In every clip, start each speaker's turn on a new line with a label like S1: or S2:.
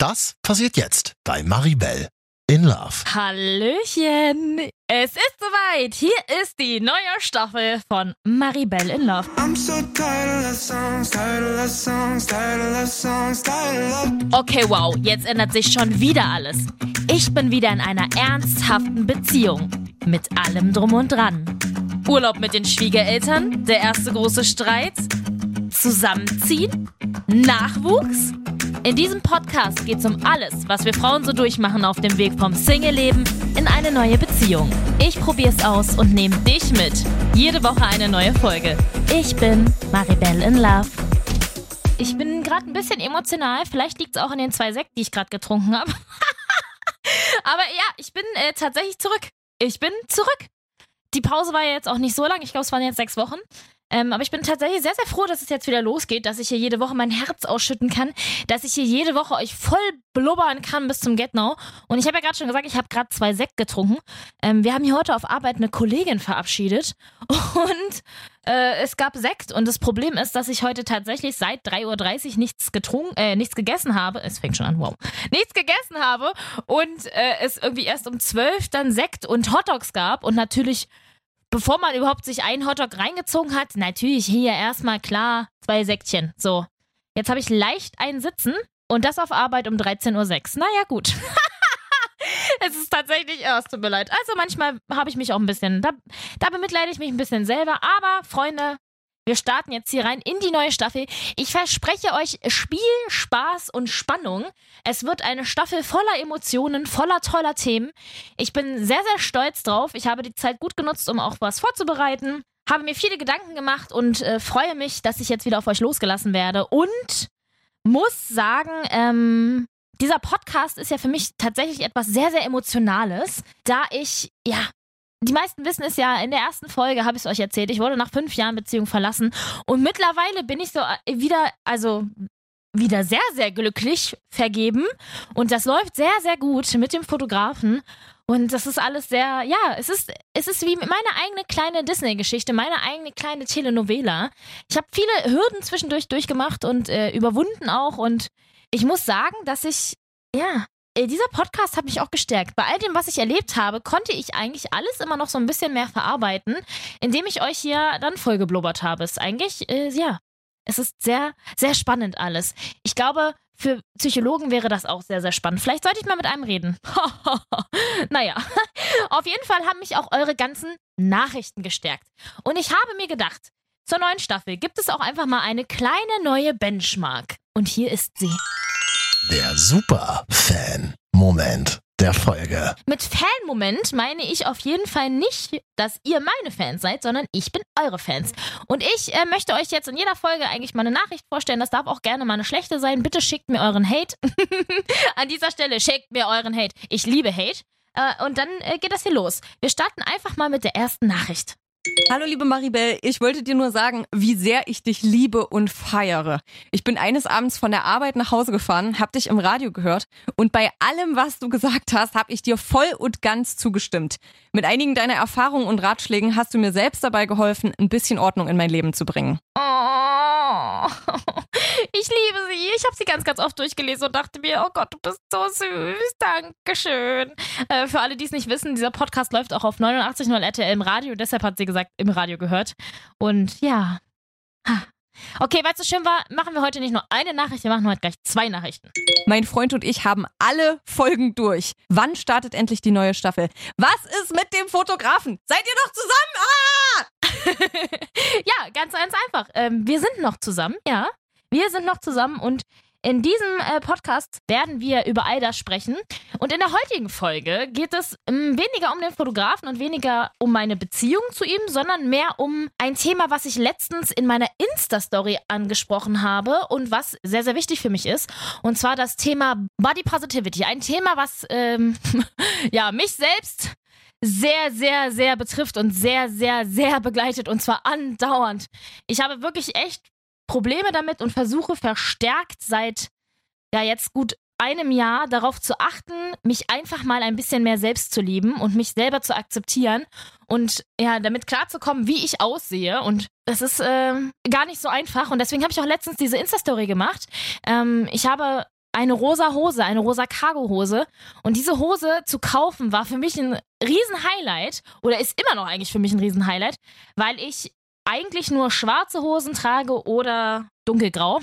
S1: Das passiert jetzt bei Maribel in Love.
S2: Hallöchen! Es ist soweit. Hier ist die neue Staffel von Maribel in Love. Okay, wow, jetzt ändert sich schon wieder alles. Ich bin wieder in einer ernsthaften Beziehung. Mit allem drum und dran. Urlaub mit den Schwiegereltern, der erste große Streit, Zusammenziehen, Nachwuchs. In diesem Podcast geht es um alles, was wir Frauen so durchmachen auf dem Weg vom Single-Leben in eine neue Beziehung. Ich probiere es aus und nehme dich mit. Jede Woche eine neue Folge. Ich bin Maribel in Love. Ich bin gerade ein bisschen emotional. Vielleicht liegt es auch an den zwei Sekt, die ich gerade getrunken habe. Aber ja, ich bin äh, tatsächlich zurück. Ich bin zurück. Die Pause war ja jetzt auch nicht so lang. Ich glaube, es waren jetzt sechs Wochen. Ähm, aber ich bin tatsächlich sehr, sehr froh, dass es jetzt wieder losgeht, dass ich hier jede Woche mein Herz ausschütten kann, dass ich hier jede Woche euch voll blubbern kann bis zum Get Now. Und ich habe ja gerade schon gesagt, ich habe gerade zwei Sekt getrunken. Ähm, wir haben hier heute auf Arbeit eine Kollegin verabschiedet und äh, es gab Sekt. Und das Problem ist, dass ich heute tatsächlich seit 3.30 Uhr nichts getrunken, äh, nichts gegessen habe. Es fängt schon an, wow. Nichts gegessen habe und äh, es irgendwie erst um 12 dann Sekt und Hotdogs gab und natürlich bevor man überhaupt sich einen Hotdog reingezogen hat, natürlich hier erstmal klar zwei Säckchen. So, jetzt habe ich leicht einen Sitzen und das auf Arbeit um 13.06 Uhr. Naja, gut. es ist tatsächlich, oh, es tut mir leid. Also manchmal habe ich mich auch ein bisschen, da, da bemitleide ich mich ein bisschen selber. Aber Freunde, wir starten jetzt hier rein in die neue Staffel. Ich verspreche euch Spiel, Spaß und Spannung. Es wird eine Staffel voller Emotionen, voller toller Themen. Ich bin sehr, sehr stolz drauf. Ich habe die Zeit gut genutzt, um auch was vorzubereiten. Habe mir viele Gedanken gemacht und äh, freue mich, dass ich jetzt wieder auf euch losgelassen werde. Und muss sagen, ähm, dieser Podcast ist ja für mich tatsächlich etwas sehr, sehr Emotionales, da ich, ja, die meisten wissen es ja, in der ersten Folge habe ich es euch erzählt, ich wurde nach fünf Jahren Beziehung verlassen und mittlerweile bin ich so äh, wieder, also wieder sehr, sehr glücklich vergeben und das läuft sehr, sehr gut mit dem Fotografen und das ist alles sehr, ja, es ist, es ist wie meine eigene kleine Disney-Geschichte, meine eigene kleine Telenovela. Ich habe viele Hürden zwischendurch durchgemacht und äh, überwunden auch und ich muss sagen, dass ich, ja, dieser Podcast hat mich auch gestärkt. Bei all dem, was ich erlebt habe, konnte ich eigentlich alles immer noch so ein bisschen mehr verarbeiten, indem ich euch hier dann vollgeblubbert habe. Es ist eigentlich, äh, ja, es ist sehr, sehr spannend alles. Ich glaube, für Psychologen wäre das auch sehr, sehr spannend. Vielleicht sollte ich mal mit einem reden. naja, auf jeden Fall haben mich auch eure ganzen Nachrichten gestärkt. Und ich habe mir gedacht, zur neuen Staffel gibt es auch einfach mal eine kleine neue Benchmark. Und hier ist sie.
S1: Der Super-Fan-Moment der Folge.
S2: Mit Fan-Moment meine ich auf jeden Fall nicht, dass ihr meine Fans seid, sondern ich bin eure Fans. Und ich äh, möchte euch jetzt in jeder Folge eigentlich mal eine Nachricht vorstellen. Das darf auch gerne mal eine schlechte sein. Bitte schickt mir euren Hate. An dieser Stelle schickt mir euren Hate. Ich liebe Hate. Äh, und dann äh, geht das hier los. Wir starten einfach mal mit der ersten Nachricht.
S3: Hallo liebe Maribel, ich wollte dir nur sagen, wie sehr ich dich liebe und feiere. Ich bin eines Abends von der Arbeit nach Hause gefahren, hab dich im Radio gehört und bei allem, was du gesagt hast, habe ich dir voll und ganz zugestimmt. Mit einigen deiner Erfahrungen und Ratschlägen hast du mir selbst dabei geholfen, ein bisschen Ordnung in mein Leben zu bringen.
S2: Oh, ich liebe sie. Ich habe sie ganz, ganz oft durchgelesen und dachte mir, oh Gott, du bist so süß. Dankeschön. Äh, für alle, die es nicht wissen, dieser Podcast läuft auch auf 89.0 RTL im Radio. Deshalb hat sie gesagt, im Radio gehört. Und ja. Okay, weil es so schön war, machen wir heute nicht nur eine Nachricht, wir machen heute gleich zwei Nachrichten.
S3: Mein Freund und ich haben alle Folgen durch. Wann startet endlich die neue Staffel? Was ist mit dem Fotografen? Seid ihr noch zusammen?
S2: Ah! ganz, ganz einfach. Ähm, wir sind noch zusammen, ja. Wir sind noch zusammen und in diesem äh, Podcast werden wir über all das sprechen. Und in der heutigen Folge geht es ähm, weniger um den Fotografen und weniger um meine Beziehung zu ihm, sondern mehr um ein Thema, was ich letztens in meiner Insta-Story angesprochen habe und was sehr, sehr wichtig für mich ist. Und zwar das Thema Body Positivity. Ein Thema, was ähm, ja, mich selbst sehr, sehr, sehr betrifft und sehr, sehr, sehr begleitet und zwar andauernd. Ich habe wirklich echt Probleme damit und versuche verstärkt seit ja jetzt gut einem Jahr darauf zu achten, mich einfach mal ein bisschen mehr selbst zu lieben und mich selber zu akzeptieren und ja, damit klarzukommen, wie ich aussehe. Und das ist äh, gar nicht so einfach. Und deswegen habe ich auch letztens diese Insta-Story gemacht. Ähm, ich habe eine rosa Hose, eine rosa Cargo-Hose. Und diese Hose zu kaufen war für mich ein Riesen-Highlight oder ist immer noch eigentlich für mich ein Riesen-Highlight, weil ich eigentlich nur schwarze Hosen trage oder dunkelgrau.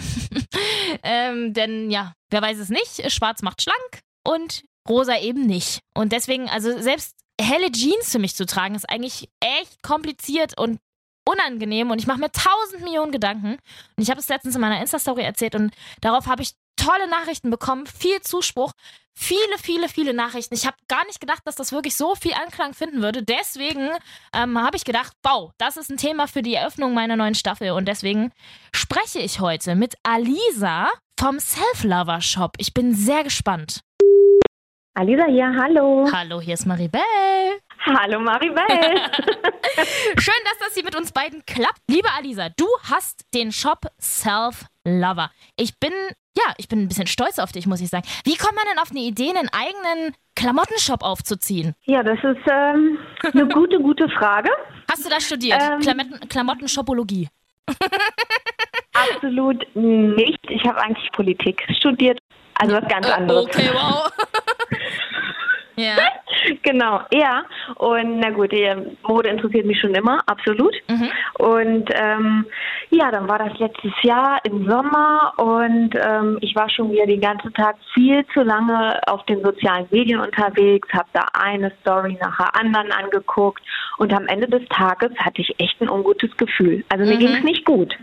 S2: ähm, denn ja, wer weiß es nicht, schwarz macht schlank und rosa eben nicht. Und deswegen, also selbst helle Jeans für mich zu tragen, ist eigentlich echt kompliziert und unangenehm und ich mache mir tausend Millionen Gedanken. Und ich habe es letztens in meiner Insta-Story erzählt und darauf habe ich tolle Nachrichten bekommen, viel Zuspruch, viele, viele, viele Nachrichten. Ich habe gar nicht gedacht, dass das wirklich so viel Anklang finden würde. Deswegen ähm, habe ich gedacht, wow, das ist ein Thema für die Eröffnung meiner neuen Staffel. Und deswegen spreche ich heute mit Alisa vom Self-Lover Shop. Ich bin sehr gespannt.
S4: Alisa hier, hallo.
S2: Hallo, hier ist Maribel.
S4: Hallo Maribel.
S2: Schön, dass das hier mit uns beiden klappt. Liebe Alisa, du hast den Shop Self Lover. Ich bin, ja, ich bin ein bisschen stolz auf dich, muss ich sagen. Wie kommt man denn auf eine Idee, einen eigenen Klamottenshop aufzuziehen?
S4: Ja, das ist ähm, eine gute, gute Frage.
S2: Hast du das studiert?
S4: Ähm,
S2: Klamotten, Klamottenshopologie.
S4: Absolut nicht. Ich habe eigentlich Politik studiert. Also was ganz anderes.
S2: Okay, wow. Ja.
S4: Genau, ja. Und na gut, Mode interessiert mich schon immer, absolut.
S2: Mhm.
S4: Und ähm, ja, dann war das letztes Jahr im Sommer und ähm, ich war schon wieder den ganzen Tag viel zu lange auf den sozialen Medien unterwegs, habe da eine Story nach der anderen angeguckt und am Ende des Tages hatte ich echt ein ungutes Gefühl. Also mir
S2: Mhm.
S4: ging es nicht gut,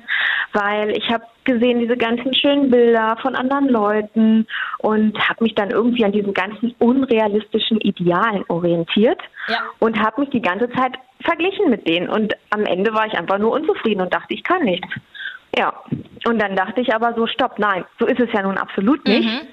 S4: weil ich habe gesehen diese ganzen schönen Bilder von anderen Leuten und habe mich dann irgendwie an diesen ganzen unrealistischen Idealen orientiert
S2: Ja.
S4: und habe mich die ganze Zeit verglichen mit denen. Und am Ende war ich einfach nur unzufrieden und dachte, ich kann nichts. Ja, und dann dachte ich aber so, stopp, nein, so ist es ja nun absolut nicht.
S2: Mhm.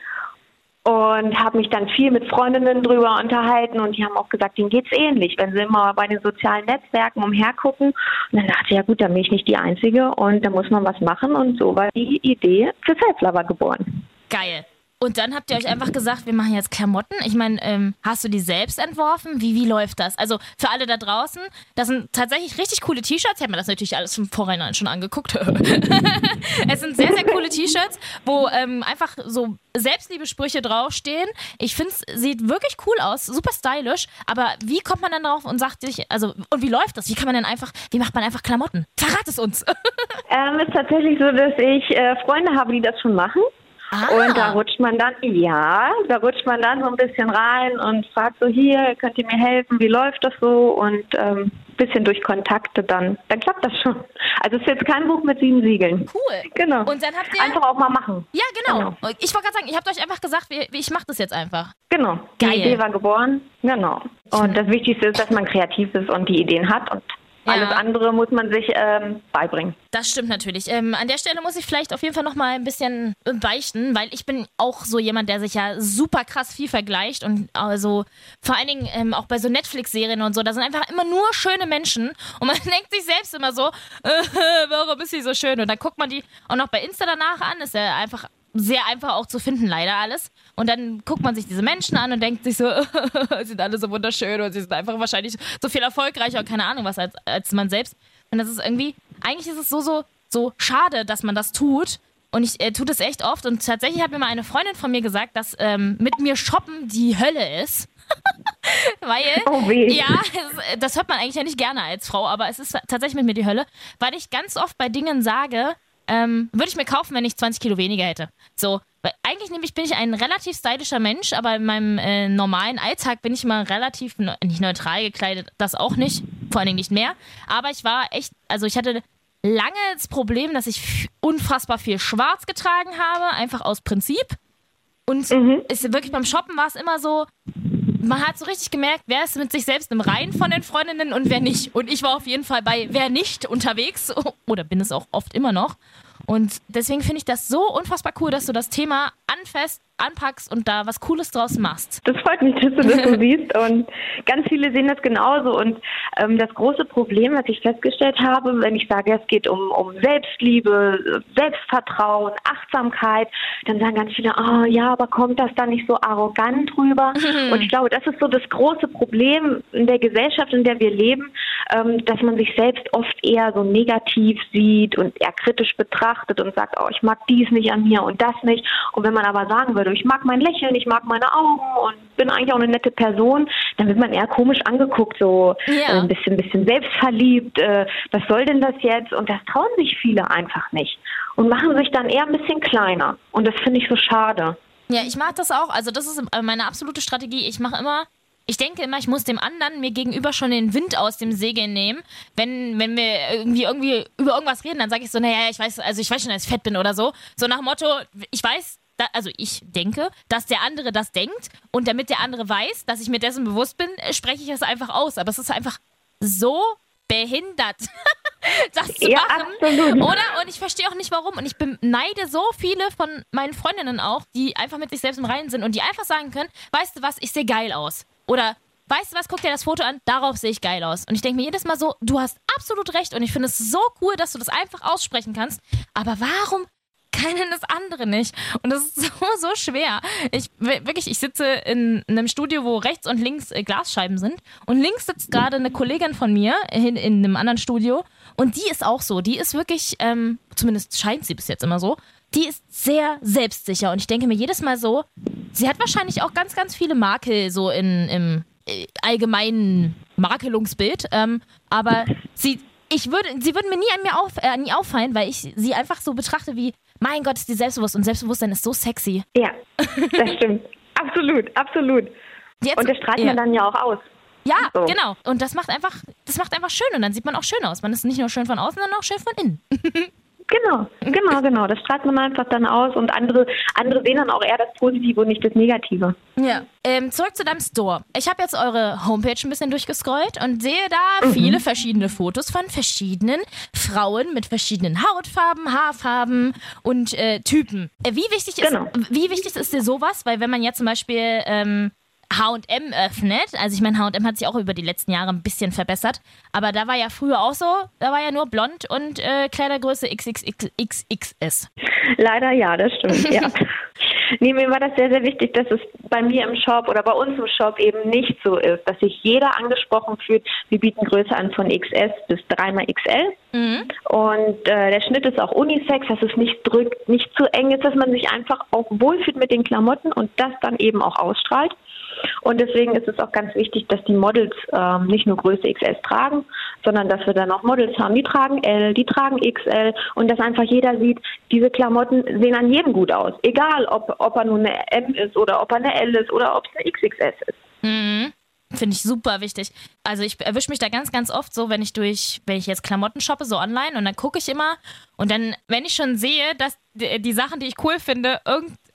S4: Und habe mich dann viel mit Freundinnen drüber unterhalten und die haben auch gesagt, denen geht's ähnlich, wenn sie immer bei den sozialen Netzwerken umhergucken. Und dann dachte ich, ja gut, dann bin ich nicht die Einzige und da muss man was machen. Und so war die Idee für Self-Lover geboren.
S2: Geil. Und dann habt ihr euch einfach gesagt, wir machen jetzt Klamotten. Ich meine, ähm, hast du die selbst entworfen? Wie, wie läuft das? Also für alle da draußen, das sind tatsächlich richtig coole T-Shirts. Ich habe mir das natürlich alles vom Vorhinein schon angeguckt. es sind sehr, sehr coole T-Shirts, wo ähm, einfach so Selbstliebesprüche draufstehen. Ich finde es sieht wirklich cool aus, super stylisch. Aber wie kommt man dann drauf und sagt sich, also, und wie läuft das? Wie kann man denn einfach, wie macht man einfach Klamotten? Verrat es uns.
S4: Ähm, ist tatsächlich so, dass ich äh, Freunde habe, die das schon machen.
S2: Ah.
S4: Und da rutscht man dann, ja, da rutscht man dann so ein bisschen rein und fragt so, hier, könnt ihr mir helfen, wie läuft das so? Und ähm, bisschen durch Kontakte dann, dann klappt das schon. Also es ist jetzt kein Buch mit sieben Siegeln.
S2: Cool.
S4: Genau.
S2: Und dann habt ihr.
S4: Einfach auch mal machen.
S2: Ja, genau.
S4: Genau.
S2: Ich wollte gerade sagen, ihr habt euch einfach gesagt, ich mache das jetzt einfach.
S4: Genau. Die
S2: Geil.
S4: Idee war geboren. Genau. Und das Wichtigste ist, dass man kreativ ist und die Ideen hat und
S2: Ja.
S4: alles andere muss man sich ähm, beibringen.
S2: Das stimmt natürlich. Ähm, an der Stelle muss ich vielleicht auf jeden Fall noch mal ein bisschen äh, beichten, weil ich bin auch so jemand, der sich ja super krass viel vergleicht und also vor allen Dingen ähm, auch bei so Netflix-Serien und so, da sind einfach immer nur schöne Menschen und man denkt sich selbst immer so, äh, warum ist sie so schön? Und dann guckt man die auch noch bei Insta danach an, ist ja einfach sehr einfach auch zu finden, leider alles. Und dann guckt man sich diese Menschen an und denkt sich so, sie sind alle so wunderschön und sie sind einfach wahrscheinlich so viel erfolgreicher und keine Ahnung was als, als man selbst. Und das ist irgendwie, eigentlich ist es so, so, so schade, dass man das tut. Und ich äh, tue das echt oft. Und tatsächlich hat mir mal eine Freundin von mir gesagt, dass ähm, mit mir shoppen die Hölle ist. Weil,
S4: Oh weh.
S2: ja, das hört man eigentlich ja nicht gerne als Frau, aber es ist tatsächlich mit mir die Hölle, weil ich ganz oft bei Dingen sage, ähm, würde ich mir kaufen, wenn ich 20 Kilo weniger hätte. So, weil eigentlich nämlich bin ich ein relativ stylischer Mensch, aber in meinem äh, normalen Alltag bin ich immer relativ, ne nicht neutral gekleidet, das auch nicht, vor allen Dingen nicht mehr. Aber ich war echt, also ich hatte lange das Problem, dass ich unfassbar viel schwarz getragen habe, einfach aus Prinzip. Und ist wirklich beim Shoppen war es immer so, man hat so richtig gemerkt, wer ist mit sich selbst im Reinen von den Freundinnen und wer nicht. Und ich war auf jeden Fall bei wer nicht unterwegs oder bin es auch oft immer noch. Und deswegen finde ich das so unfassbar cool, dass du das Thema anfasst, anpackst und da was Cooles draus machst.
S4: Das freut mich, dass du das so siehst. Und ganz viele sehen das genauso. Und ähm, das große Problem, was ich festgestellt habe, wenn ich sage, es geht um, um Selbstliebe, Selbstvertrauen, Achtsamkeit, dann sagen ganz viele, oh ja, aber kommt das da nicht so arrogant rüber? Und ich glaube, das ist so das große Problem in der Gesellschaft, in der wir leben, ähm, dass man sich selbst oft eher so negativ sieht und eher kritisch betrachtet und sagt, oh, ich mag dies nicht an mir und das nicht. Und wenn man aber sagen würde, ich mag mein Lächeln, ich mag meine Augen und bin eigentlich auch eine nette Person, dann wird man eher komisch angeguckt, so
S2: Ja.
S4: äh, ein bisschen, bisschen selbstverliebt. Äh, was soll denn das jetzt? Und das trauen sich viele einfach nicht und machen sich dann eher ein bisschen kleiner. Und das finde ich so schade.
S2: Ja, ich mache das auch. Also das ist äh, meine absolute Strategie. Ich mache immer, ich denke immer, ich muss dem anderen mir gegenüber schon den Wind aus dem Segeln nehmen. Wenn, wenn wir irgendwie, irgendwie über irgendwas reden, dann sage ich so, naja, ich weiß, also ich weiß schon, dass ich fett bin oder so. So nach dem Motto, ich weiß, da, also ich denke, dass der andere das denkt und damit der andere weiß, dass ich mir dessen bewusst bin, spreche ich es einfach aus. Aber es ist einfach so behindert, das zu
S4: Ja,
S2: machen.
S4: absolut.
S2: Oder? Und ich verstehe auch nicht warum. Und ich beneide so viele von meinen Freundinnen auch, die einfach mit sich selbst im Reinen sind und die einfach sagen können, weißt du was, ich sehe geil aus. Oder weißt du was, guck dir das Foto an, darauf sehe ich geil aus. Und ich denke mir jedes Mal so, du hast absolut recht und ich finde es so cool, dass du das einfach aussprechen kannst. Aber warum kennen das andere nicht? Und das ist so, so schwer. Ich wi- wirklich, ich sitze in einem Studio, wo rechts und links äh, Glasscheiben sind. Und links sitzt gerade eine Kollegin von mir in, in einem anderen Studio. Und die ist auch so. Die ist wirklich, ähm, zumindest scheint sie bis jetzt immer so, die ist sehr selbstsicher. Und ich denke mir jedes Mal so, sie hat wahrscheinlich auch ganz, ganz viele Makel so in, im äh, allgemeinen Makelungsbild. Ähm, aber sie, ich würde, sie würden mir nie an mir auf, äh, nie auffallen, weil ich sie einfach so betrachte wie, mein Gott, ist die selbstbewusst und Selbstbewusstsein ist so sexy.
S4: Ja, das stimmt. absolut, absolut.
S2: Jetzt,
S4: Und das strahlt
S2: ja.
S4: man dann ja auch aus.
S2: Ja,
S4: So.
S2: genau. Und das macht einfach, das macht einfach schön und dann sieht man auch schön aus. Man ist nicht nur schön von außen, sondern auch schön von innen.
S4: Genau, genau, genau. Das strahlt man einfach dann aus und andere, andere sehen dann auch eher das Positive und nicht das Negative.
S2: Ja. Ähm, zurück zu deinem Store. Ich habe jetzt eure Homepage ein bisschen durchgescrollt und sehe da viele verschiedene Fotos von verschiedenen Frauen mit verschiedenen Hautfarben, Haarfarben und äh, Typen. Äh, wie, wichtig ist,
S4: Genau.
S2: wie wichtig ist dir sowas? Weil wenn man jetzt zum Beispiel ähm, H&M öffnet, also ich meine, H&M hat sich auch über die letzten Jahre ein bisschen verbessert, aber da war ja früher auch so, da war ja nur blond und äh, Kleidergröße XXXXS.
S4: Leider ja, das stimmt, ja. Nee, mir war das sehr, sehr wichtig, dass es bei mir im Shop oder bei uns im Shop eben nicht so ist, dass sich jeder angesprochen fühlt. Wir bieten Größe an von XS bis 3xL.
S2: Mhm.
S4: Und äh, der Schnitt ist auch Unisex, dass es nicht drückt, nicht zu eng ist, dass man sich einfach auch wohlfühlt mit den Klamotten und das dann eben auch ausstrahlt. Und deswegen ist es auch ganz wichtig, dass die Models ähm, nicht nur Größe XS tragen, sondern dass wir dann auch Models haben, die tragen L, die tragen XL und dass einfach jeder sieht, diese Klamotten sehen an jedem gut aus. Egal, ob, ob er nun eine M ist oder ob er eine L ist oder ob es eine XXS ist.
S2: Mhm. Finde ich super wichtig. Also ich erwische mich da ganz, ganz oft so, wenn ich durch, wenn ich jetzt Klamotten shoppe, so online und dann gucke ich immer und dann, wenn ich schon sehe, dass die, die Sachen, die ich cool finde,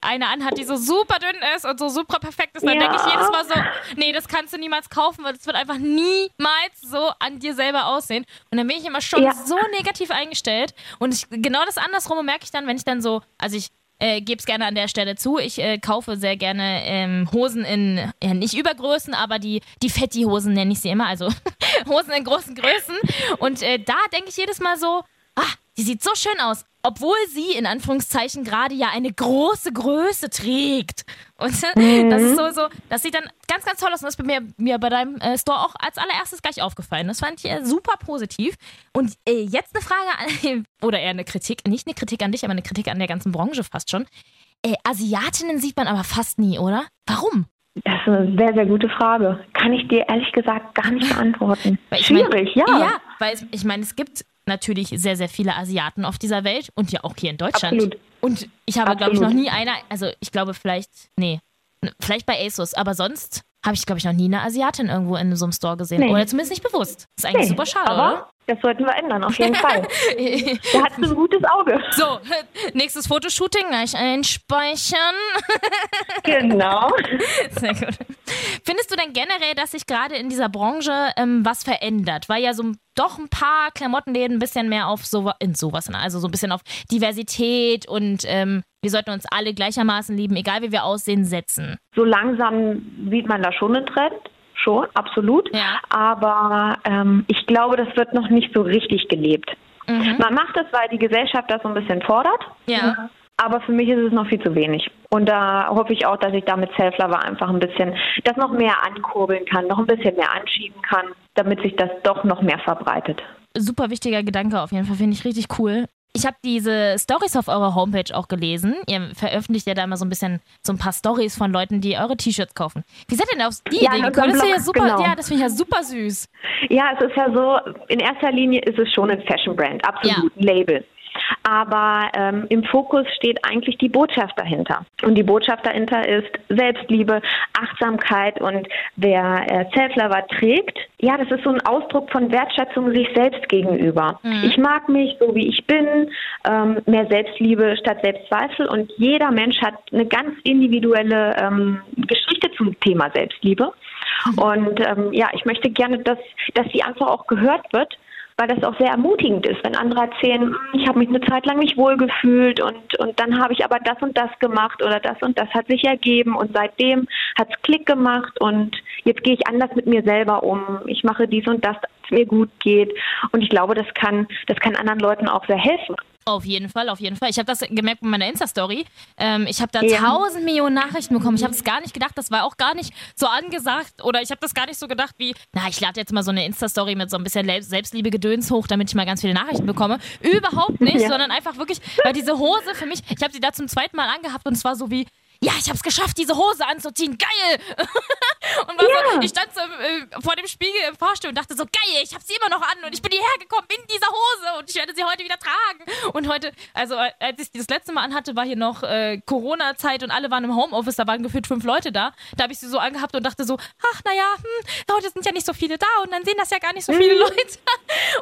S2: irgendeine anhat, die so super dünn ist und so super perfekt ist, dann
S4: Ja.
S2: denke ich jedes Mal so, nee, das kannst du niemals kaufen, weil es wird einfach niemals so an dir selber aussehen. Und dann bin ich immer schon
S4: Ja.
S2: so negativ eingestellt und ich, genau das andersrum merke ich dann, wenn ich dann so, also ich äh, gebe es gerne an der Stelle zu. Ich äh, kaufe sehr gerne ähm, Hosen in, ja, nicht Übergrößen, aber die, die Fetti-Hosen nenne ich sie immer, also Hosen in großen Größen. Und äh, da denke ich jedes Mal so, ah, die sieht so schön aus, obwohl sie in Anführungszeichen gerade ja eine große Größe trägt. Und äh, das ist so, so, das sieht dann ganz, ganz toll aus. Und das ist mir, mir bei deinem äh, Store auch als allererstes gleich aufgefallen. Das fand ich äh, super positiv. Und äh, jetzt eine Frage an, oder eher eine Kritik, nicht eine Kritik an dich, aber eine Kritik an der ganzen Branche fast schon. Äh, Asiatinnen sieht man aber fast nie, oder? Warum?
S4: Das ist eine sehr, sehr gute Frage. Kann ich dir ehrlich gesagt gar nicht beantworten.
S2: Ich mein-
S4: Schwierig, ja.
S2: Ja, weil ich meine, es gibt natürlich sehr, sehr viele Asiaten auf dieser Welt und ja auch hier in Deutschland.
S4: Absolut.
S2: Und ich habe, glaube ich, noch nie einer, also ich glaube vielleicht, nee, vielleicht bei ASUS, aber sonst habe ich, glaube ich, noch nie eine Asiatin irgendwo in so einem Store gesehen.
S4: Nee.
S2: Oder zumindest nicht bewusst. Das ist eigentlich
S4: Nee,
S2: super schade,
S4: aber das sollten wir ändern, auf jeden Fall.
S2: oder?
S4: Da hat ein gutes Auge.
S2: so, nächstes Fotoshooting gleich einspeichern.
S4: Genau.
S2: Sehr gut. Findest du denn generell, dass sich gerade in dieser Branche ähm, was verändert? Weil ja so doch ein paar Klamottenläden ein bisschen mehr auf so in sowas, ne? also so ein bisschen auf Diversität und ähm, wir sollten uns alle gleichermaßen lieben, egal wie wir aussehen, setzen.
S4: So langsam sieht man da schon einen Trend. Schon, absolut.
S2: Ja.
S4: Aber ähm, ich glaube, das wird noch nicht so richtig gelebt.
S2: Mhm.
S4: Man macht es, weil die Gesellschaft das so ein bisschen fordert.
S2: Ja.
S4: Aber für mich ist es noch viel zu wenig. Und da hoffe ich auch, dass ich da mit Self-Lover einfach ein bisschen das noch mehr ankurbeln kann, noch ein bisschen mehr anschieben kann, damit sich das doch noch mehr verbreitet.
S2: Super wichtiger Gedanke auf jeden Fall, finde ich richtig cool. Ich habe diese Stories auf eurer Homepage auch gelesen. Ihr veröffentlicht ja da immer so ein bisschen so ein paar Stories von Leuten, die eure T-Shirts kaufen. Wie seid ihr denn auf die
S4: Ja,
S2: Idee
S4: in
S2: gekommen? Das ja super,
S4: genau.
S2: ja, das finde ich ja super süß.
S4: Ja, es ist ja so, in erster Linie ist es schon ein Fashion-Brand, absolut, ein Label. Aber ähm, im Fokus steht eigentlich die Botschaft dahinter. Und die Botschaft dahinter ist Selbstliebe, Achtsamkeit und wer äh, Self-Lover trägt, ja, das ist so ein Ausdruck von Wertschätzung sich selbst gegenüber. Ich mag mich so, wie ich bin, ähm, mehr Selbstliebe statt Selbstzweifel und jeder Mensch hat eine ganz individuelle ähm, Geschichte zum Thema Selbstliebe. Und ähm, ja, ich möchte gerne, dass, dass sie einfach auch gehört wird, weil das auch sehr ermutigend ist, wenn andere erzählen, "Hm, ich habe mich eine Zeit lang nicht wohlgefühlt und, und dann habe ich aber das und das gemacht oder das und das hat sich ergeben und seitdem hat es Klick gemacht und jetzt gehe ich anders mit mir selber um. Ich mache dies und das, dass es mir gut geht und ich glaube, das kann, das kann anderen Leuten auch sehr helfen.
S2: Auf jeden Fall, auf jeden Fall. Ich habe das gemerkt bei meiner Insta-Story. Ähm, ich habe da
S4: Ja.
S2: tausend Millionen Nachrichten bekommen. Ich habe es gar nicht gedacht. Das war auch gar nicht so angesagt. Oder ich habe das gar nicht so gedacht wie, na, ich lade jetzt mal so eine Insta-Story mit so ein bisschen Selbstliebe-Gedöns hoch, damit ich mal ganz viele Nachrichten bekomme. Überhaupt nicht,
S4: Ja.
S2: sondern einfach wirklich, weil diese Hose für mich, ich habe sie da zum zweiten Mal angehabt und es war so wie, ja, ich habe es geschafft, diese Hose anzuziehen. Geil! und war so,
S4: Ja.
S2: ich stand so äh, vor dem Spiegel im Fahrstuhl und dachte so, geil, ich habe sie immer noch an und ich bin hierher gekommen in dieser Hose und ich werde sie heute wieder tragen. Und heute, also äh, als ich die das letzte Mal anhatte, war hier noch äh, Corona-Zeit und alle waren im Homeoffice, da waren gefühlt fünf Leute da. Da habe ich sie so angehabt und dachte so, ach naja, hm, heute sind ja nicht so viele da und dann sehen das ja gar nicht so viele Leute.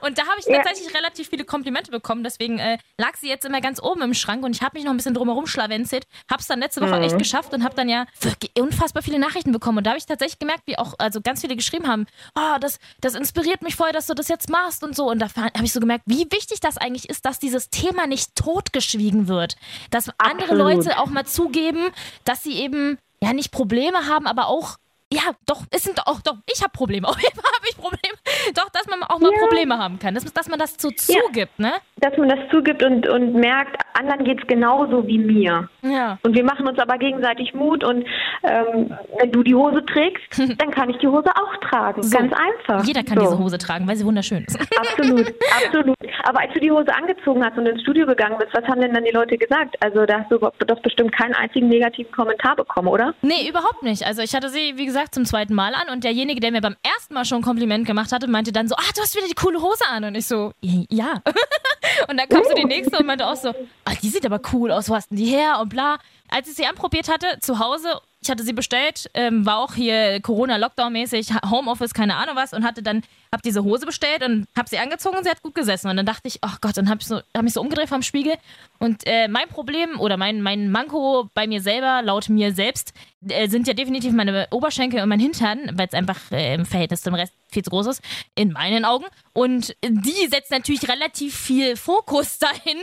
S2: Und da habe ich
S4: Ja.
S2: tatsächlich relativ viele Komplimente bekommen, deswegen äh, lag sie jetzt immer ganz oben im Schrank und ich habe mich noch ein bisschen drumherum schlawenzelt, hab's dann letzte Woche echt geschafft und habe dann ja wirklich unfassbar viele Nachrichten bekommen. Und da habe ich tatsächlich gemerkt, wie auch also ganz viele geschrieben haben, oh, das, das inspiriert mich voll, dass du das jetzt machst und so. Und da habe ich so gemerkt, wie wichtig das eigentlich ist, dass dieses Thema nicht totgeschwiegen wird, dass andere
S4: Absolut.
S2: Leute auch mal zugeben, dass sie eben ja nicht Probleme haben, aber auch ja, doch, es sind auch, doch, ich habe Probleme. Auf jeden Fall habe ich Probleme. Doch, dass man auch mal
S4: Ja.
S2: Probleme haben kann. Dass, dass man das so
S4: Ja.
S2: zugibt, ne?
S4: Dass man das zugibt und, und merkt, anderen geht es genauso wie mir.
S2: Ja.
S4: Und wir machen uns aber gegenseitig Mut und ähm, wenn du die Hose trägst, dann kann ich die Hose auch tragen.
S2: So.
S4: Ganz einfach.
S2: Jeder kann
S4: So.
S2: diese Hose tragen, weil sie wunderschön ist.
S4: Absolut, absolut. Aber als du die Hose angezogen hast und ins Studio gegangen bist, was haben denn dann die Leute gesagt? Also da hast du doch bestimmt keinen einzigen negativen Kommentar bekommen, oder?
S2: Nee, überhaupt nicht. Also ich hatte sie, wie gesagt, zum zweiten Mal an und derjenige, der mir beim ersten Mal schon ein Kompliment gemacht hatte, meinte dann so, ah, du hast wieder die coole Hose an. Und ich so, ja. und dann kam so die nächste und meinte auch so, ah, die sieht aber cool aus, wo hast denn die her und bla. Als ich sie anprobiert hatte, zu Hause, ich hatte sie bestellt, ähm, war auch hier Corona-Lockdown-mäßig, Homeoffice, keine Ahnung was und hatte dann, hab diese Hose bestellt und hab sie angezogen und sie hat gut gesessen. Und dann dachte ich, oh Gott, dann hab ich so, hab mich so umgedreht vom Spiegel und äh, mein Problem oder mein, mein Manko bei mir selber, laut mir selbst, äh, sind ja definitiv meine Oberschenkel und mein Hintern, weil es einfach äh, im Verhältnis zum Rest viel zu groß ist, in meinen Augen. Und die setzt natürlich relativ viel Fokus dahin,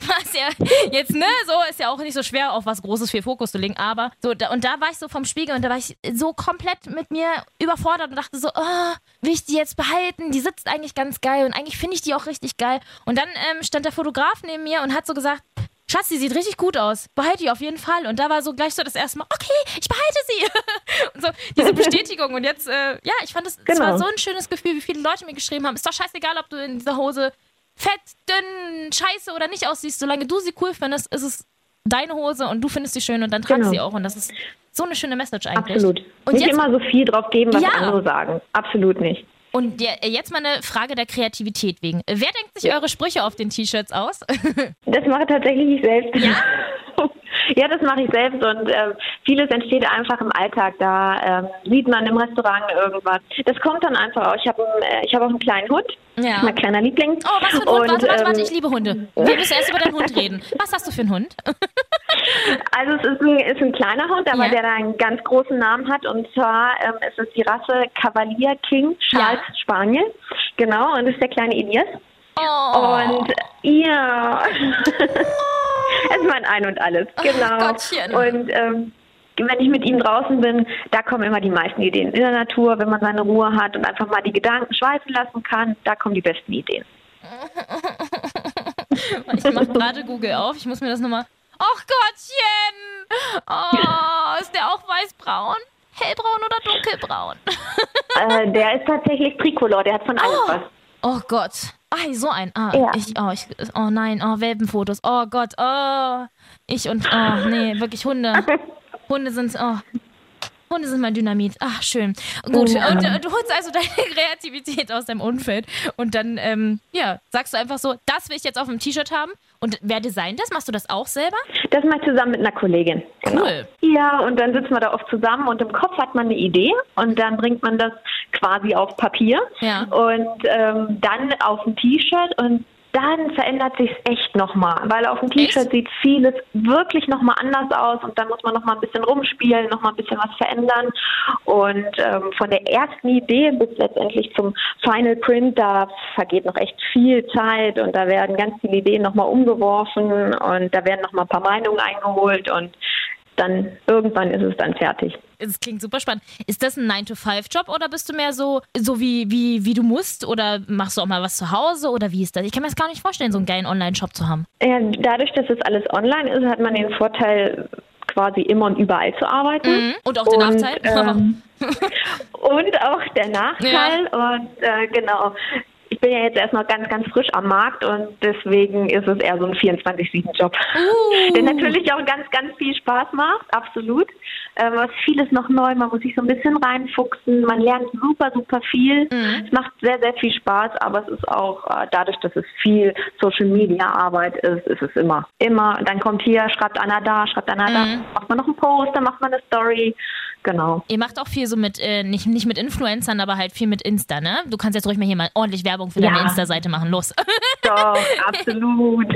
S2: was ja jetzt, ne, so ist ja auch nicht so schwer, auf was Großes viel Fokus zu legen. Aber so, und da war ich so vom Spiegel und da war ich so komplett mit mir überfordert und dachte so, oh, will ich die jetzt behalten? Die sitzt eigentlich ganz geil und eigentlich finde ich die auch richtig geil. Und dann ähm, stand der Fotograf neben mir und hat so gesagt, Schatz, die sieht richtig gut aus. Behalte die auf jeden Fall. Und da war so gleich so das erste Mal, okay, ich behalte sie. und so diese Bestätigung. Und jetzt, äh, ja, ich fand es es
S4: Genau.
S2: war so ein schönes Gefühl, wie viele Leute mir geschrieben haben. Ist doch scheißegal, ob du in dieser Hose fett, dünn, scheiße oder nicht aussiehst. Solange du sie cool findest, ist es deine Hose und du findest sie schön und dann tragst
S4: Genau.
S2: sie auch. Und das ist so eine schöne Message eigentlich.
S4: Absolut.
S2: Und
S4: nicht
S2: jetzt,
S4: immer so viel drauf geben, was
S2: Ja.
S4: andere sagen. Absolut nicht.
S2: Und der, jetzt mal eine Frage der Kreativität wegen. Wer denkt sich eure Sprüche auf den T-Shirts aus?
S4: Das mache tatsächlich ich selbst. Ja, ja das mache ich selbst und ähm, vieles entsteht einfach im Alltag. Da ähm, sieht man im Restaurant irgendwas. Das kommt dann einfach auch. Ich habe äh, ich hab auch einen kleinen Hund,
S2: Ja.
S4: mein kleiner Liebling.
S2: Oh, was für ein Hund?
S4: Und,
S2: warte, warte, warte,
S4: ähm,
S2: ich liebe Hunde. Wir müssen erst über deinen Hund reden. Was hast du für einen Hund?
S4: Also es ist ein, ist ein kleiner Hund, aber
S2: Ja.
S4: der da einen ganz großen Namen hat und zwar ähm, ist es die Rasse Cavalier King Charles
S2: Ja.
S4: Spaniel. Genau, und das ist der kleine Elias.
S2: Oh.
S4: Und ja, es ist mein Ein und alles, genau.
S2: Gottchen.
S4: Und ähm, wenn ich mit ihm draußen bin, da kommen immer die meisten Ideen. In der Natur, wenn man seine Ruhe hat und einfach mal die Gedanken schweifen lassen kann, da kommen die besten Ideen.
S2: Ich mache gerade Google auf. Ich muss mir das nochmal. Och Gottchen. Oh, ist der auch weißbraun? Hellbraun oder dunkelbraun?
S4: äh, der ist tatsächlich Tricolor, der hat von allem
S2: Oh.
S4: was.
S2: Oh Gott. Ah, so ein. Ah,
S4: Ja.
S2: ich, oh, ich, oh nein, oh, Welpenfotos. Oh Gott, oh. Ich und, oh, nee, wirklich Hunde. Hunde sind, oh. Hunde sind mein Dynamit. Ach, schön. Gut,
S4: Ja.
S2: und äh, du holst also deine Kreativität aus deinem Umfeld und dann, ähm, ja, sagst du einfach so, das will ich jetzt auf dem T-Shirt haben. Und wer designt das? Machst du das auch selber?
S4: Das mache ich zusammen mit einer Kollegin. Genau.
S2: Cool.
S4: Ja, und dann sitzen wir da oft zusammen und im Kopf hat man eine Idee und dann bringt man das quasi auf Papier
S2: Ja.
S4: und ähm, dann auf ein T-Shirt und dann verändert sich echt nochmal, weil auf dem T-Shirt sieht vieles wirklich nochmal anders aus und dann muss man nochmal ein bisschen rumspielen, nochmal ein bisschen was verändern. Und ähm, von der ersten Idee bis letztendlich zum Final Print, da vergeht noch echt viel Zeit und da werden ganz viele Ideen nochmal umgeworfen und da werden nochmal ein paar Meinungen eingeholt und dann irgendwann ist es dann fertig.
S2: Das klingt super spannend. Ist das ein 9-to-5-Job oder bist du mehr so, so wie, wie, wie du musst? Oder machst du auch mal was zu Hause? Oder wie ist das? Ich kann mir das gar nicht vorstellen, so einen geilen Online-Shop zu haben.
S4: Ja, dadurch, dass es alles online ist, hat man den Vorteil, quasi immer und überall zu arbeiten.
S2: Mhm. Und auch den
S4: Und,
S2: Nachteil?
S4: ähm, und auch der Nachteil. Und äh, genau, ich bin ja jetzt erst noch ganz, ganz frisch am Markt und deswegen ist es eher so ein 24-7-Job.
S2: Uh.
S4: Der natürlich auch ganz, ganz viel Spaß macht, absolut. Ähm, was vieles noch neu, man muss sich so ein bisschen reinfuchsen, man lernt super, super viel.
S2: Mhm.
S4: Es macht sehr, sehr viel Spaß, aber es ist auch äh, dadurch, dass es viel Social Media Arbeit ist, ist es immer, immer, dann kommt hier, schreibt einer da, schreibt einer da,
S2: Mhm.
S4: macht man noch einen Post, dann macht man eine Story, genau.
S2: Ihr macht auch viel so mit, äh, nicht, nicht mit Influencern, aber halt viel mit Insta, ne? Du kannst jetzt ruhig mal hier mal ordentlich Werbung für deine
S4: Ja.
S2: Insta-Seite machen. Los.
S4: Doch, absolut.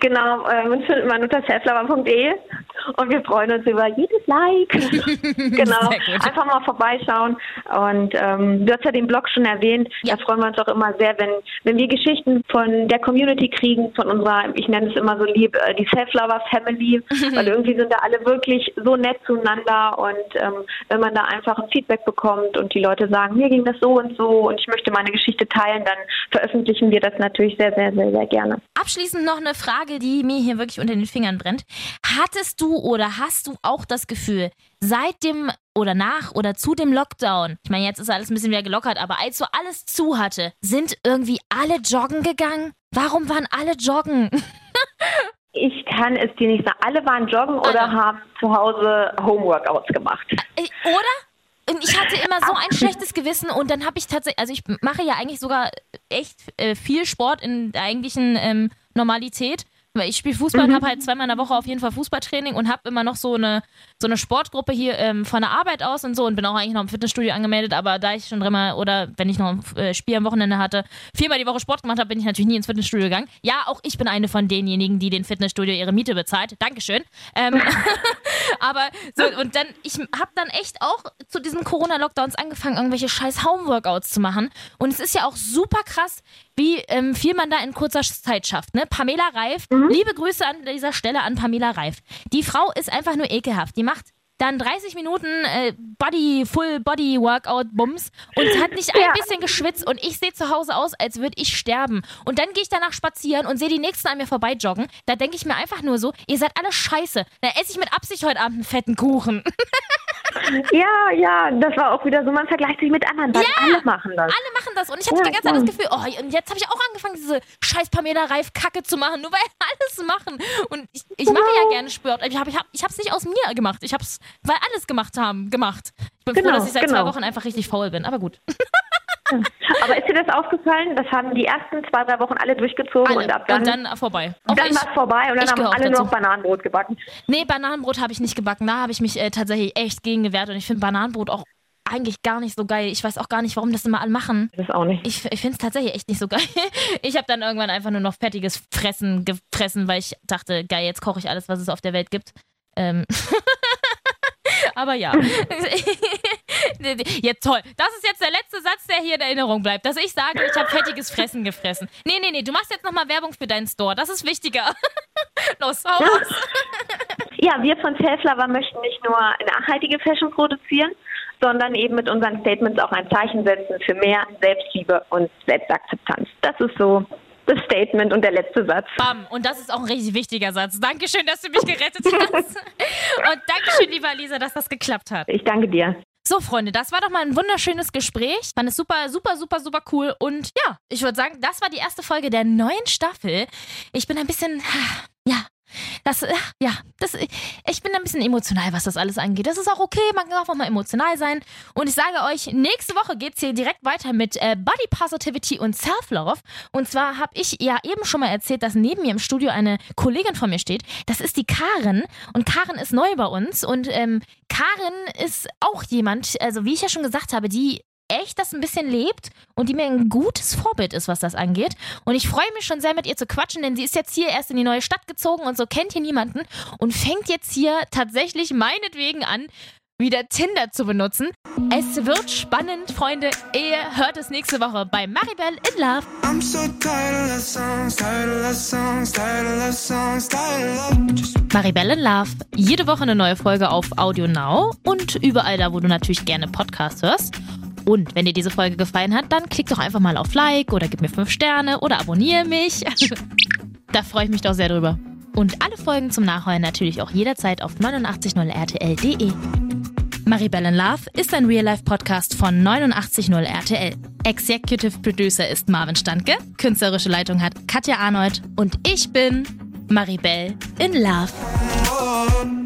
S4: Genau, äh, uns findet man unter selflover.de und wir freuen uns über jedes Like. genau, einfach mal vorbeischauen. Und ähm, du hast ja den Blog schon erwähnt.
S2: Ja.
S4: Da freuen wir uns auch immer sehr, wenn, wenn wir Geschichten von der Community kriegen, von unserer, ich nenne es immer so lieb, äh, die Self-Lover Family, weil irgendwie sind da alle wirklich so nett zueinander und ähm, wenn man da einfach ein Feedback bekommt und die Leute sagen, mir ging das so und so und ich möchte meine Geschichte teilen, dann veröffentlichen wir das natürlich sehr, sehr, sehr, sehr gerne.
S2: Abschließend noch eine Frage, die mir hier wirklich unter den Fingern brennt. Hattest du oder hast du auch das Gefühl, seit dem oder nach oder zu dem Lockdown, ich meine, jetzt ist alles ein bisschen wieder gelockert, aber als so alles zu hatte, sind irgendwie alle joggen gegangen? Warum waren alle joggen?
S4: Ich kann es dir nicht sagen. Alle waren joggen oder
S2: Alle.
S4: haben zu Hause Homeworkouts gemacht.
S2: Äh, Oder? Und ich hatte immer so ein schlechtes Gewissen und dann habe ich tatsächlich, also ich mache ja eigentlich sogar echt äh, viel Sport in der eigentlichen ähm, Normalität. Weil ich spiele Fußball und habe halt zweimal in der Woche auf jeden Fall Fußballtraining und habe immer noch so eine, so eine Sportgruppe hier ähm, von der Arbeit aus und so und bin auch eigentlich noch im Fitnessstudio angemeldet, aber da ich schon dreimal oder wenn ich noch ein äh, Spiel am Wochenende hatte, viermal die Woche Sport gemacht habe, bin ich natürlich nie ins Fitnessstudio gegangen. Ja, auch ich bin eine von denjenigen, die den Fitnessstudio ihre Miete bezahlt. Dankeschön. Ähm, aber so, und dann, ich habe dann echt auch zu diesen Corona-Lockdowns angefangen, irgendwelche scheiß Home-Workouts zu machen. Und es ist ja auch super krass, wie ähm, viel man da in kurzer Zeit schafft. Ne? Pamela Reif, liebe Grüße an dieser Stelle an Pamela Reif. Die Frau ist einfach nur ekelhaft. Die macht dann 30 Minuten äh, Body, Full Body Workout Bums und hat nicht ein
S4: Ja.
S2: bisschen geschwitzt und ich sehe zu Hause aus, als würde ich sterben. Und dann gehe ich danach spazieren und sehe die nächsten an mir vorbei joggen. Da denke ich mir einfach nur so, ihr seid alle scheiße. Da esse ich mit Absicht heute Abend einen fetten Kuchen.
S4: Ja, ja, das war auch wieder so, man vergleicht sich mit anderen, weil alle machen das.
S2: Alle machen das und ich hatte
S4: Ja,
S2: die ganze Zeit das. Gefühl, oh, und jetzt habe ich auch angefangen, diese scheiß Pamela Reif Kacke zu machen, nur weil alles machen. Und ich, ich mache ja gerne Sport. Ich habe ich hab, ich hab's nicht aus mir gemacht. Ich habe es, weil alles gemacht haben, gemacht. Ich bin froh,
S4: Genau,
S2: dass ich seit zwei
S4: genau.
S2: Wochen einfach richtig faul bin. Aber gut.
S4: Aber ist dir das aufgefallen? Das haben die ersten zwei, drei Wochen alle durchgezogen
S2: Alle.
S4: und ab dann,
S2: und dann vorbei. Auch
S4: dann war es vorbei und dann haben alle nur noch Bananenbrot gebacken.
S2: Nee, Bananenbrot habe ich nicht gebacken. Da habe ich mich äh, tatsächlich echt gegen gewehrt. Und ich finde Bananenbrot auch eigentlich gar nicht so geil. Ich weiß auch gar nicht, warum das immer alle machen.
S4: Das auch nicht.
S2: Ich, ich finde es tatsächlich echt nicht so geil. Ich habe dann irgendwann einfach nur noch fettiges Fressen gefressen, weil ich dachte, geil, jetzt koche ich alles, was es auf der Welt gibt. Ähm. Aber ja. Jetzt toll. Das ist jetzt der letzte Satz, der hier in Erinnerung bleibt, dass ich sage, ich habe fettiges Fressen gefressen. Nee, nee, nee, du machst jetzt nochmal Werbung für deinen Store. Das ist wichtiger. Los, hau raus.
S4: Ja, wir von Selflover möchten nicht nur nachhaltige Fashion produzieren, sondern eben mit unseren Statements auch ein Zeichen setzen für mehr Selbstliebe und Selbstakzeptanz. Das ist so das Statement und der letzte Satz.
S2: Bam. Und das ist auch ein richtig wichtiger Satz. Dankeschön, dass du mich gerettet hast. und Dankeschön, liebe Alisa, dass das geklappt hat.
S4: Ich danke dir.
S2: So, Freunde, das war doch mal ein wunderschönes Gespräch. Fand es super, super, super, super cool. Und ja, ich würde sagen, das war die erste Folge der neuen Staffel. Ich bin ein bisschen, ja, das, äh, ja, das, ich bin ein bisschen emotional, was das alles angeht. Das ist auch okay, man kann auch mal emotional sein. Und ich sage euch, nächste Woche geht es hier direkt weiter mit äh, Body Positivity und Self-Love. Und zwar habe ich ja eben schon mal erzählt, dass neben mir im Studio eine Kollegin von mir steht. Das ist die Karin. Und Karin ist neu bei uns. Und ähm, Karin ist auch jemand, also wie ich ja schon gesagt habe, die echt das ein bisschen lebt und die mir ein gutes Vorbild ist, was das angeht. Und ich freue mich schon sehr mit ihr zu quatschen, denn sie ist jetzt hier erst in die neue Stadt gezogen und so kennt hier niemanden und fängt jetzt hier tatsächlich meinetwegen an, wieder Tinder zu benutzen. Es wird spannend, Freunde. Ihr hört es nächste Woche bei Maribel in Love. I'm so songs, songs, songs, Maribel in Love. Jede Woche eine neue Folge auf Audio Now und überall da, wo du natürlich gerne Podcasts hörst. Und wenn dir diese Folge gefallen hat, dann klick doch einfach mal auf Like oder gib mir 5 Sterne oder abonniere mich. da freue ich mich doch sehr drüber. Und alle Folgen zum Nachhören natürlich auch jederzeit auf 890rtl.de. Maribel in Love ist ein Real-Life-Podcast von 890RTL. Executive Producer ist Marvin Standke, künstlerische Leitung hat Katja Arnold und ich bin Maribel in Love.